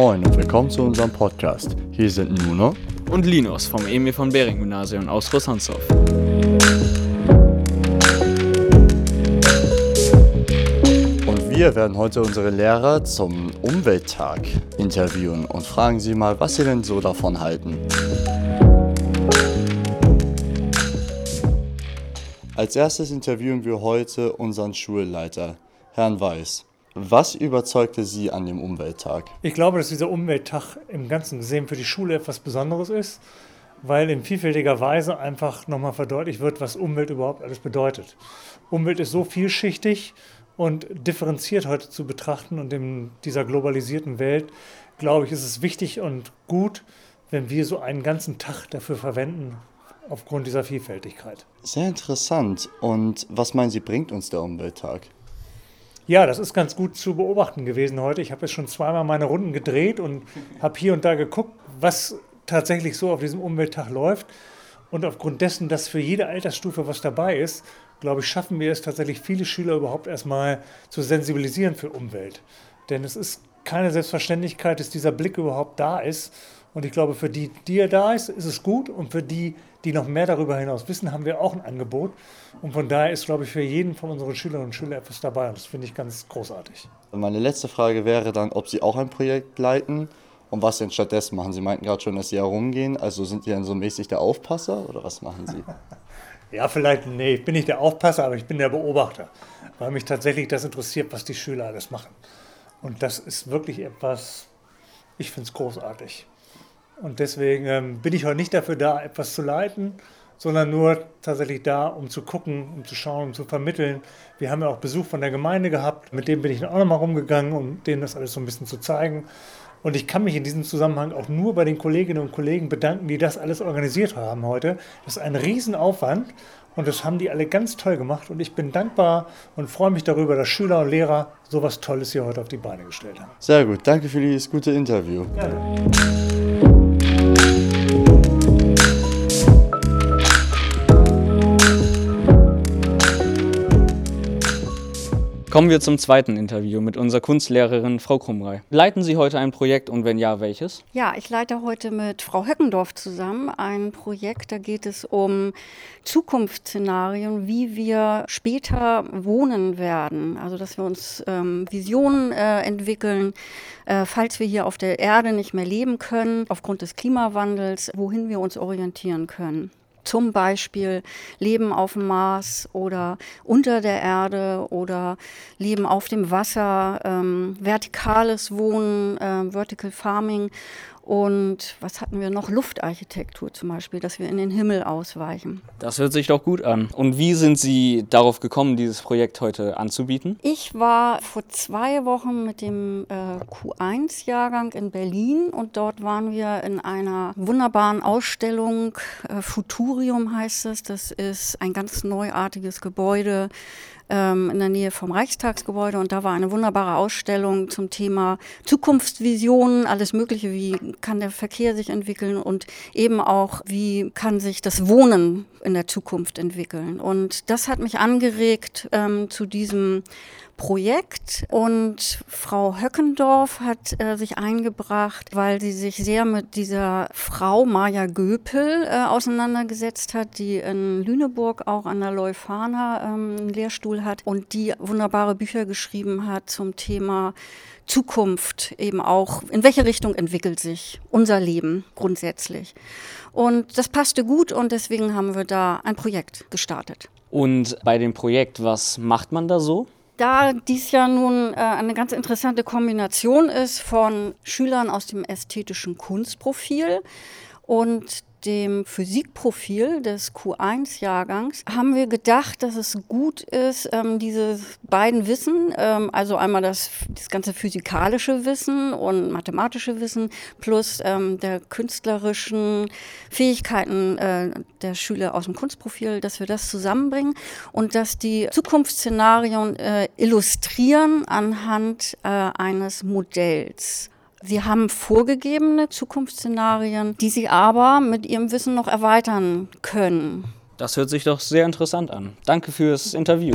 Moin und willkommen zu unserem Podcast. Hier sind Nuno und Linus vom Emil von Behring Gymnasium aus Großhansdorf. Und wir werden heute unsere Lehrer zum Umwelttag interviewen und fragen sie mal, was sie denn so davon halten. Als erstes interviewen wir heute unseren Schulleiter, Herrn Weiß. Was überzeugte Sie an dem Umwelttag? Ich glaube, dass dieser Umwelttag im Ganzen gesehen für die Schule etwas Besonderes ist, weil in vielfältiger Weise einfach nochmal verdeutlicht wird, was Umwelt überhaupt alles bedeutet. Umwelt ist so vielschichtig und differenziert heute zu betrachten und in dieser globalisierten Welt, glaube ich, ist es wichtig und gut, wenn wir so einen ganzen Tag dafür verwenden, aufgrund dieser Vielfältigkeit. Sehr interessant. Und was meinen Sie, bringt uns der Umwelttag? Ja, das ist ganz gut zu beobachten gewesen heute. Ich habe jetzt schon zweimal meine Runden gedreht und habe hier und da geguckt, was tatsächlich so auf diesem Umwelttag läuft. Und aufgrund dessen, dass für jede Altersstufe was dabei ist, glaube ich, schaffen wir es tatsächlich, viele Schüler überhaupt erstmal zu sensibilisieren für Umwelt. Denn es ist keine Selbstverständlichkeit, dass dieser Blick überhaupt da ist. Und ich glaube, für die, die er da ist, ist es gut. Und für die, die noch mehr darüber hinaus wissen, haben wir auch ein Angebot. Und von daher ist, glaube ich, für jeden von unseren Schülerinnen und Schülern etwas dabei. Und das finde ich ganz großartig. Meine letzte Frage wäre dann, ob Sie auch ein Projekt leiten und was denn stattdessen machen. Sie meinten gerade schon, dass Sie herumgehen. Also sind Sie dann so mäßig der Aufpasser oder was machen Sie? ja, vielleicht, nee, ich bin nicht der Aufpasser, aber ich bin der Beobachter. Weil mich tatsächlich das interessiert, was die Schüler alles machen. Und das ist wirklich etwas, ich finde es großartig. Und deswegen ähm, bin ich heute nicht dafür da, etwas zu leiten, sondern nur tatsächlich da, um zu gucken, um zu schauen, um zu vermitteln. Wir haben ja auch Besuch von der Gemeinde gehabt, mit dem bin ich dann auch nochmal rumgegangen, um denen das alles so ein bisschen zu zeigen. Und ich kann mich in diesem Zusammenhang auch nur bei den Kolleginnen und Kollegen bedanken, die das alles organisiert haben heute. Das ist ein Riesenaufwand und das haben die alle ganz toll gemacht. Und ich bin dankbar und freue mich darüber, dass Schüler und Lehrer so was Tolles hier heute auf die Beine gestellt haben. Sehr gut, danke für dieses gute Interview. Gerne. Kommen wir zum zweiten Interview mit unserer Kunstlehrerin Frau Krumrei. Leiten Sie heute ein Projekt und wenn ja, welches? Ja, ich leite heute mit Frau Höckendorf zusammen ein Projekt. Da geht es um Zukunftsszenarien, wie wir später wohnen werden. Also, dass wir uns ähm, Visionen äh, entwickeln, äh, falls wir hier auf der Erde nicht mehr leben können, aufgrund des Klimawandels, wohin wir uns orientieren können zum Beispiel Leben auf dem Mars oder unter der Erde oder Leben auf dem Wasser, ähm, vertikales Wohnen, äh, Vertical Farming und was hatten wir noch? Luftarchitektur zum Beispiel, dass wir in den Himmel ausweichen. Das hört sich doch gut an. Und wie sind Sie darauf gekommen, dieses Projekt heute anzubieten? Ich war vor zwei Wochen mit dem äh, Q1-Jahrgang in Berlin und dort waren wir in einer wunderbaren Ausstellung. Äh, Futurium heißt es. Das ist ein ganz neuartiges Gebäude ähm, in der Nähe vom Reichstagsgebäude und da war eine wunderbare Ausstellung zum Thema Zukunftsvisionen, alles Mögliche, wie kann der Verkehr sich entwickeln und eben auch, wie kann sich das Wohnen in der Zukunft entwickeln. Und das hat mich angeregt ähm, zu diesem Projekt und Frau Höckendorf hat äh, sich eingebracht, weil sie sich sehr mit dieser Frau Maja Göpel äh, auseinandergesetzt hat, die in Lüneburg auch an der Leuphana ähm, einen Lehrstuhl hat und die wunderbare Bücher geschrieben hat zum Thema Zukunft eben auch, in welche Richtung entwickelt sich unser Leben grundsätzlich. Und das passte gut und deswegen haben wir da ein Projekt gestartet. Und bei dem Projekt, was macht man da so? Da dies ja nun äh, eine ganz interessante Kombination ist von Schülern aus dem ästhetischen Kunstprofil und dem Physikprofil des Q1-Jahrgangs haben wir gedacht, dass es gut ist, ähm, diese beiden Wissen, ähm, also einmal das, das ganze physikalische Wissen und mathematische Wissen plus ähm, der künstlerischen Fähigkeiten äh, der Schüler aus dem Kunstprofil, dass wir das zusammenbringen und dass die Zukunftsszenarien äh, illustrieren anhand äh, eines Modells. Wir haben vorgegebene Zukunftsszenarien, die Sie aber mit Ihrem Wissen noch erweitern können. Das hört sich doch sehr interessant an. Danke fürs Interview.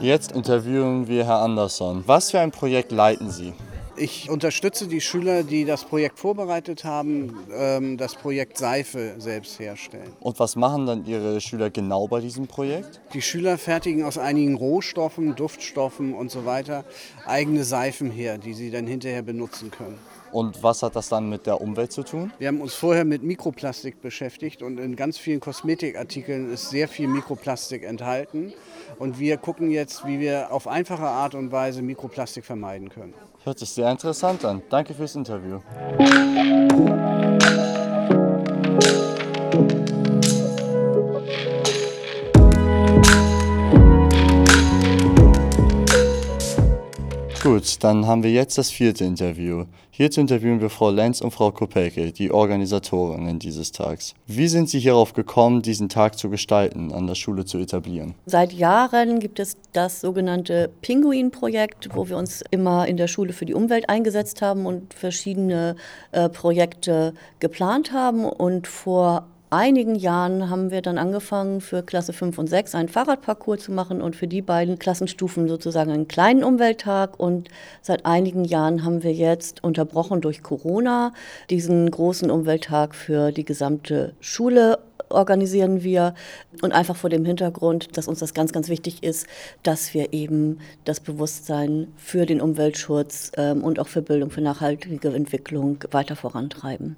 Jetzt interviewen wir Herr Andersson. Was für ein Projekt leiten Sie? Ich unterstütze die Schüler, die das Projekt vorbereitet haben, ähm, das Projekt Seife selbst herstellen. Und was machen dann Ihre Schüler genau bei diesem Projekt? Die Schüler fertigen aus einigen Rohstoffen, Duftstoffen und so weiter eigene Seifen her, die sie dann hinterher benutzen können. Und was hat das dann mit der Umwelt zu tun? Wir haben uns vorher mit Mikroplastik beschäftigt und in ganz vielen Kosmetikartikeln ist sehr viel Mikroplastik enthalten. Und wir gucken jetzt, wie wir auf einfache Art und Weise Mikroplastik vermeiden können. Hört sich sehr interessant an. Danke fürs Interview. Gut, dann haben wir jetzt das vierte Interview. Hierzu interviewen wir Frau Lenz und Frau Kopelke, die Organisatorinnen dieses Tags. Wie sind Sie hierauf gekommen, diesen Tag zu gestalten, an der Schule zu etablieren? Seit Jahren gibt es das sogenannte Pinguin-Projekt, wo wir uns immer in der Schule für die Umwelt eingesetzt haben und verschiedene äh, Projekte geplant haben. Und vor einigen Jahren haben wir dann angefangen, für Klasse 5 und 6 einen Fahrradparcours zu machen und für die beiden Klassenstufen sozusagen einen kleinen Umwelttag. Und seit einigen Jahren haben wir jetzt unterbrochen durch Corona diesen großen Umwelttag für die gesamte Schule organisieren wir und einfach vor dem Hintergrund, dass uns das ganz, ganz wichtig ist, dass wir eben das Bewusstsein für den Umweltschutz ähm, und auch für Bildung, für nachhaltige Entwicklung weiter vorantreiben.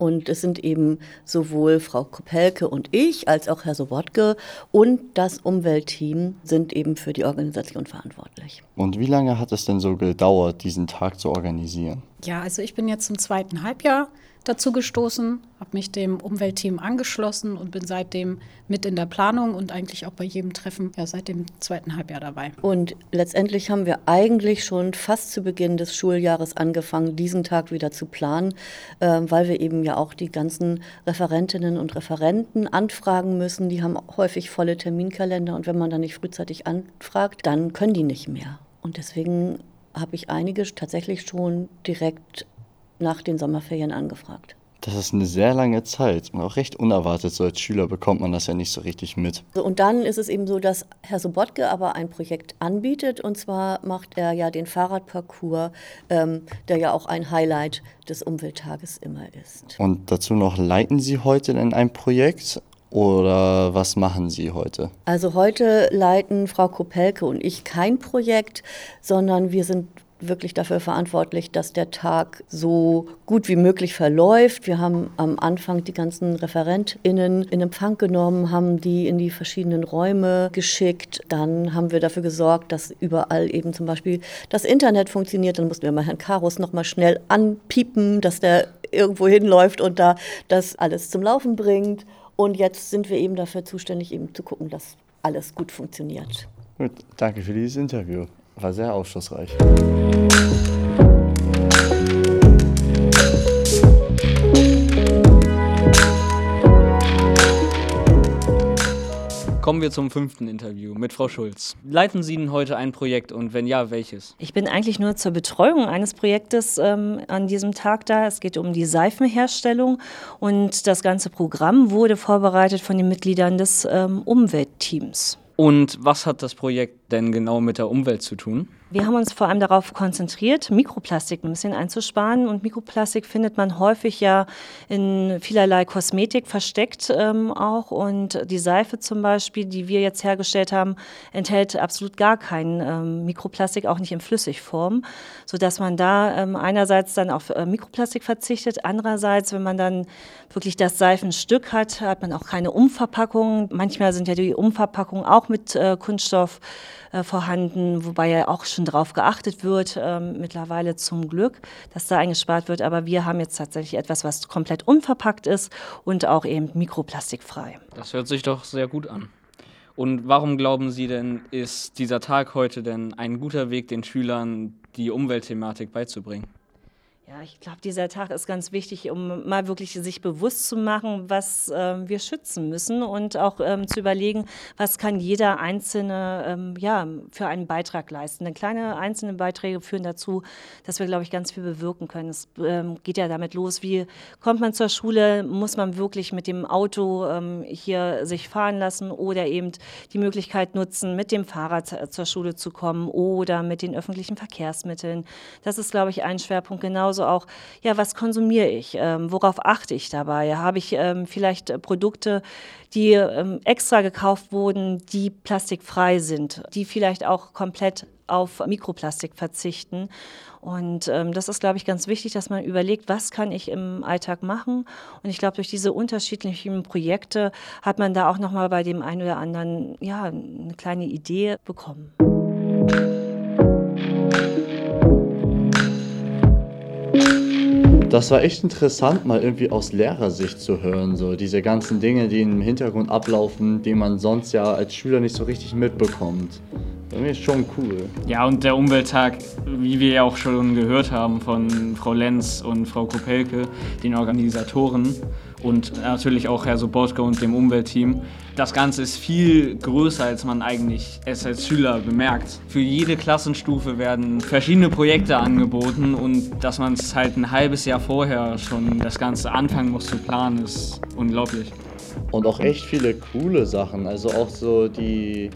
Und es sind eben sowohl Frau Kopelke und ich als auch Herr Sobotke und das Umweltteam sind eben für die Organisation verantwortlich. Und wie lange hat es denn so gedauert, diesen Tag zu organisieren? Ja, also ich bin jetzt zum zweiten Halbjahr dazu gestoßen, habe mich dem Umweltteam angeschlossen und bin seitdem mit in der Planung und eigentlich auch bei jedem Treffen ja seit dem zweiten Halbjahr dabei. Und letztendlich haben wir eigentlich schon fast zu Beginn des Schuljahres angefangen, diesen Tag wieder zu planen, äh, weil wir eben ja auch die ganzen Referentinnen und Referenten anfragen müssen. Die haben häufig volle Terminkalender und wenn man dann nicht frühzeitig anfragt, dann können die nicht mehr. Und deswegen habe ich einige tatsächlich schon direkt nach den Sommerferien angefragt. Das ist eine sehr lange Zeit und auch recht unerwartet. So als Schüler bekommt man das ja nicht so richtig mit. Und dann ist es eben so, dass Herr Sobotke aber ein Projekt anbietet. Und zwar macht er ja den Fahrradparcours, ähm, der ja auch ein Highlight des Umwelttages immer ist. Und dazu noch, leiten Sie heute denn ein Projekt oder was machen Sie heute? Also heute leiten Frau Kopelke und ich kein Projekt, sondern wir sind wirklich dafür verantwortlich, dass der Tag so gut wie möglich verläuft. Wir haben am Anfang die ganzen ReferentInnen in Empfang genommen, haben die in die verschiedenen Räume geschickt. Dann haben wir dafür gesorgt, dass überall eben zum Beispiel das Internet funktioniert. Dann mussten wir mal Herrn Karus noch mal schnell anpiepen, dass der irgendwo hinläuft und da das alles zum Laufen bringt. Und jetzt sind wir eben dafür zuständig, eben zu gucken, dass alles gut funktioniert. Gut, danke für dieses Interview. War sehr aufschlussreich. Kommen wir zum fünften Interview mit Frau Schulz. Leiten Sie denn heute ein Projekt und wenn ja, welches? Ich bin eigentlich nur zur Betreuung eines Projektes ähm, an diesem Tag da. Es geht um die Seifenherstellung und das ganze Programm wurde vorbereitet von den Mitgliedern des ähm, Umweltteams. Und was hat das Projekt denn genau mit der Umwelt zu tun? Wir haben uns vor allem darauf konzentriert, Mikroplastik ein bisschen einzusparen. Und Mikroplastik findet man häufig ja in vielerlei Kosmetik versteckt ähm, auch. Und die Seife zum Beispiel, die wir jetzt hergestellt haben, enthält absolut gar kein ähm, Mikroplastik, auch nicht in Flüssigform, sodass man da ähm, einerseits dann auf äh, Mikroplastik verzichtet, andererseits, wenn man dann wirklich das Seifenstück hat, hat man auch keine Umverpackung. Manchmal sind ja die Umverpackungen auch mit äh, Kunststoff äh, vorhanden, wobei ja auch schon darauf geachtet wird, ähm, mittlerweile zum Glück, dass da eingespart wird. Aber wir haben jetzt tatsächlich etwas, was komplett unverpackt ist und auch eben mikroplastikfrei. Das hört sich doch sehr gut an. Und warum glauben Sie denn, ist dieser Tag heute denn ein guter Weg, den Schülern die Umweltthematik beizubringen? Ja, ich glaube, dieser Tag ist ganz wichtig, um mal wirklich sich bewusst zu machen, was ähm, wir schützen müssen und auch ähm, zu überlegen, was kann jeder Einzelne ähm, ja, für einen Beitrag leisten. Denn kleine einzelne Beiträge führen dazu, dass wir, glaube ich, ganz viel bewirken können. Es ähm, geht ja damit los, wie kommt man zur Schule, muss man wirklich mit dem Auto ähm, hier sich fahren lassen oder eben die Möglichkeit nutzen, mit dem Fahrrad zur Schule zu kommen oder mit den öffentlichen Verkehrsmitteln. Das ist, glaube ich, ein Schwerpunkt genauso genauso auch, ja, was konsumiere ich? Ähm, worauf achte ich dabei? Habe ich ähm, vielleicht äh, Produkte, die ähm, extra gekauft wurden, die plastikfrei sind, die vielleicht auch komplett auf Mikroplastik verzichten. Und ähm, das ist, glaube ich, ganz wichtig, dass man überlegt, was kann ich im Alltag machen. Und ich glaube, durch diese unterschiedlichen Projekte hat man da auch nochmal bei dem einen oder anderen ja, eine kleine Idee bekommen. Das war echt interessant, mal irgendwie aus Lehrersicht zu hören, so diese ganzen Dinge, die im Hintergrund ablaufen, die man sonst ja als Schüler nicht so richtig mitbekommt. Das ist schon cool. Ja, und der Umwelttag, wie wir ja auch schon gehört haben von Frau Lenz und Frau Kopelke, den Organisatoren, und natürlich auch Herr Sobotka und dem Umweltteam. Das Ganze ist viel größer, als man eigentlich es als Schüler bemerkt. Für jede Klassenstufe werden verschiedene Projekte angeboten und dass man es halt ein halbes Jahr vorher schon das Ganze anfangen muss zu planen, ist unglaublich. Und auch echt viele coole Sachen. Also auch so die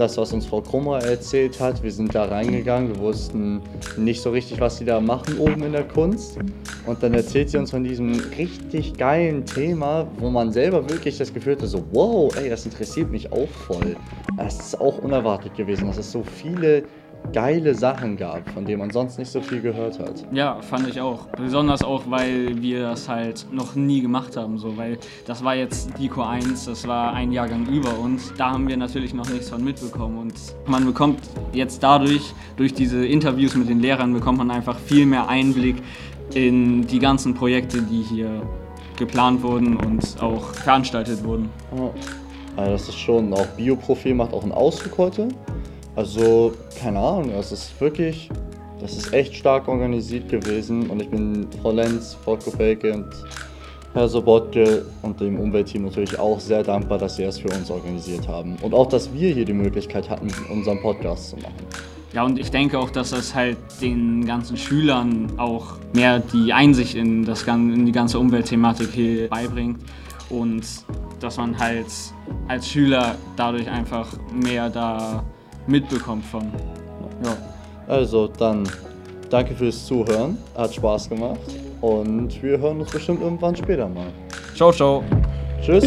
das, was uns Frau Krummer erzählt hat. Wir sind da reingegangen, wir wussten nicht so richtig, was sie da machen oben in der Kunst. Und dann erzählt sie uns von diesem richtig geilen Thema, wo man selber wirklich das Gefühl hatte, so wow, ey, das interessiert mich auch voll. Das ist auch unerwartet gewesen, dass es so viele geile Sachen gab, von denen man sonst nicht so viel gehört hat. Ja, fand ich auch. Besonders auch, weil wir das halt noch nie gemacht haben. So, weil das war jetzt die Q1, das war ein Jahrgang über uns. Da haben wir natürlich noch nichts von mitbekommen. Und man bekommt jetzt dadurch, durch diese Interviews mit den Lehrern, bekommt man einfach viel mehr Einblick in die ganzen Projekte, die hier geplant wurden und auch veranstaltet wurden. Ja. Also das ist schon, auch Bioprofil macht auch einen Ausflug heute. Also, keine Ahnung, das ist wirklich, das ist echt stark organisiert gewesen und ich bin Frau Lenz, Frau Kopelke und Herr Sobotke und dem Umweltteam natürlich auch sehr dankbar, dass sie es für uns organisiert haben. Und auch, dass wir hier die Möglichkeit hatten, unseren Podcast zu machen. Ja, und ich denke auch, dass das halt den ganzen Schülern auch mehr die Einsicht in, das, in die ganze Umweltthematik hier beibringt und dass man halt als Schüler dadurch einfach mehr da mitbekommt von. Ja. Also dann danke fürs Zuhören, hat Spaß gemacht und wir hören uns bestimmt irgendwann später mal. Ciao, ciao. Tschüss.